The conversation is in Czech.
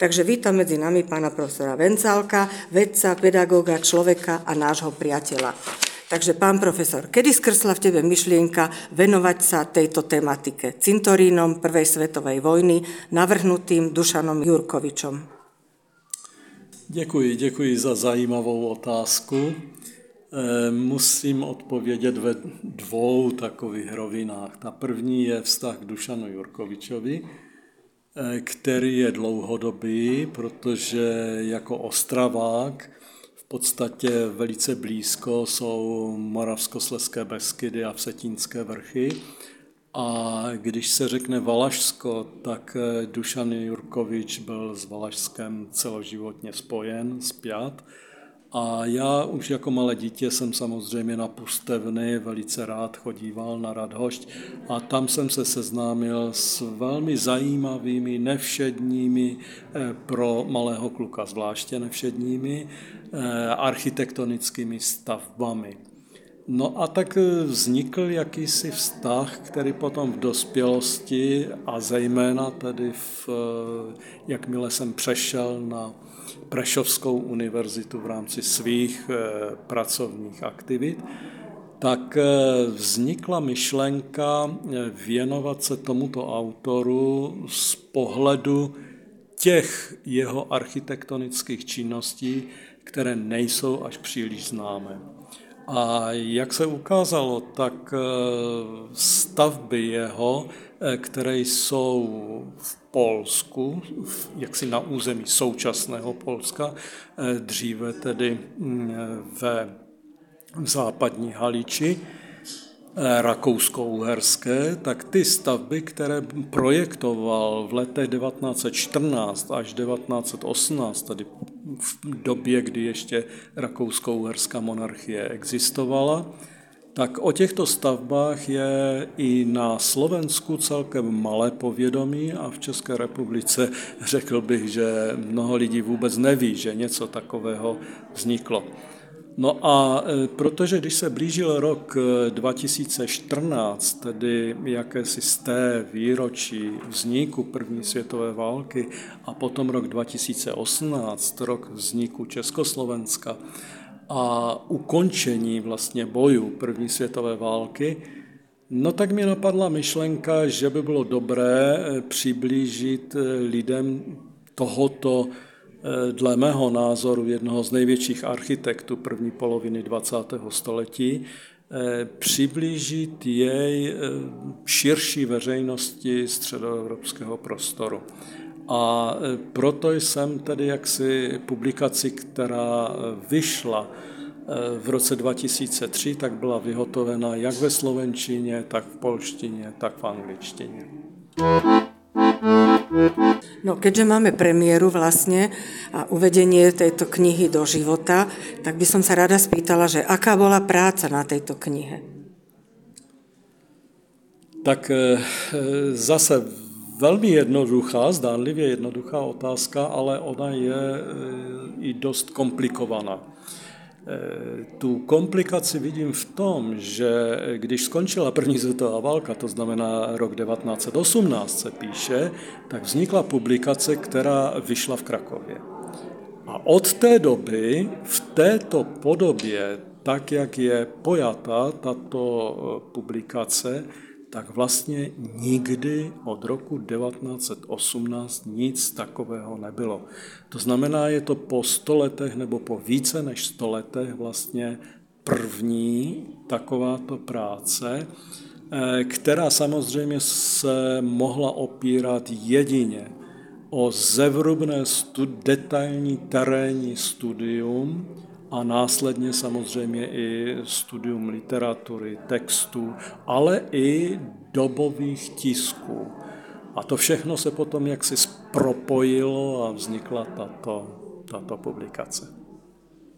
Takže vítam medzi nami pána profesora Vencálka, vedca, pedagóga, človeka a nášho priateľa. Takže pán profesor, kedy skrsla v tebe myšlienka venovať sa tejto tematike cintorínom Prvej svetovej vojny navrhnutým Dušanom Jurkovičom? Děkuji, děkuji za zajímavou otázku. Eh, musím odpovědět ve dvou takových rovinách. Ta první je vztah k Dušanu Jurkovičovi, který je dlouhodobý, protože jako Ostravák v podstatě velice blízko jsou Moravskoslezské Beskydy a Vsetínské vrchy. A když se řekne Valašsko, tak eh, Dušan Jurkovič byl s Valašskem celoživotně spojen, spjat. A já už jako malé dítě jsem samozřejmě na Pustevny velice rád chodíval na Radhošť a tam jsem se seznámil s velmi zajímavými, nevšedními, eh, pro malého kluka zvláště nevšedními, eh, architektonickými stavbami. No a tak eh, vznikl jakýsi vztah, který potom v dospělosti a zejména tedy v, jakmile jsem přešel na Prešovskou univerzitu v rámci svých eh, pracovních aktivit, tak vznikla myšlenka věnovat se tomuto autoru z pohledu těch jeho architektonických činností, které nejsou až příliš známé. A jak se ukázalo, tak stavby jeho Eh, které jsou v Polsku, jaksi na území současného Polska, eh, dříve tedy mm, ve západní Haliči, eh, rakousko-uherské, tak ty stavby, které projektoval v letech 1914 až 1918, tedy v době, kdy ještě rakousko-uherská monarchie existovala, tak o těchto stavbách je i na Slovensku celkem malé povědomí a v České republice řekl bych, že mnoho lidí vůbec neví, že něco takového vzniklo. No a e, protože když se blížil rok 2014, e, tedy jakési z té výročí vzniku první světové války a potom rok 2018, rok vzniku Československa, a ukončení vlastně bojů první světové války, no tak mi napadla myšlenka, že by bylo dobré eh, přiblížit lidem tohoto, dle mého názoru, jednoho z největších architektů první poloviny 20. století, přiblížit jej širší veřejnosti středoevropského prostoru. A proto jsem tedy jaksi publikaci, která vyšla v roce 2003, tak byla vyhotovena jak ve slovenčině, tak v polštině, tak v angličtině. No, keďže máme premiéru vlastne a uvedenie tejto knihy do života, tak by som sa rada spýtala, že aká bola práca na tejto knihe? Tak zase velmi jednoduchá, zdánlivě jednoduchá otázka, ale ona je e, i dost komplikovaná. E, tu komplikaci vidím v tom, že když skončila první světová válka, to znamená rok 1918 se píše, tak vznikla publikace, která vyšla v Krakově. A od té doby v této podobě, tak jak je pojata tato e, publikace, tak vlastně nikdy od roku 1918 nic takového nebylo. To znamená, je to po sto letech nebo po více než sto letech vlastně první takováto práce, eh, která samozřejmě se mohla opírat jedině o zevrubné stud, detailní terénní studium a následně samozřejmě i studium literatury, textů, ale i dobových tisků. A to všechno se potom jaksi propojilo a vznikla tato, tato publikace.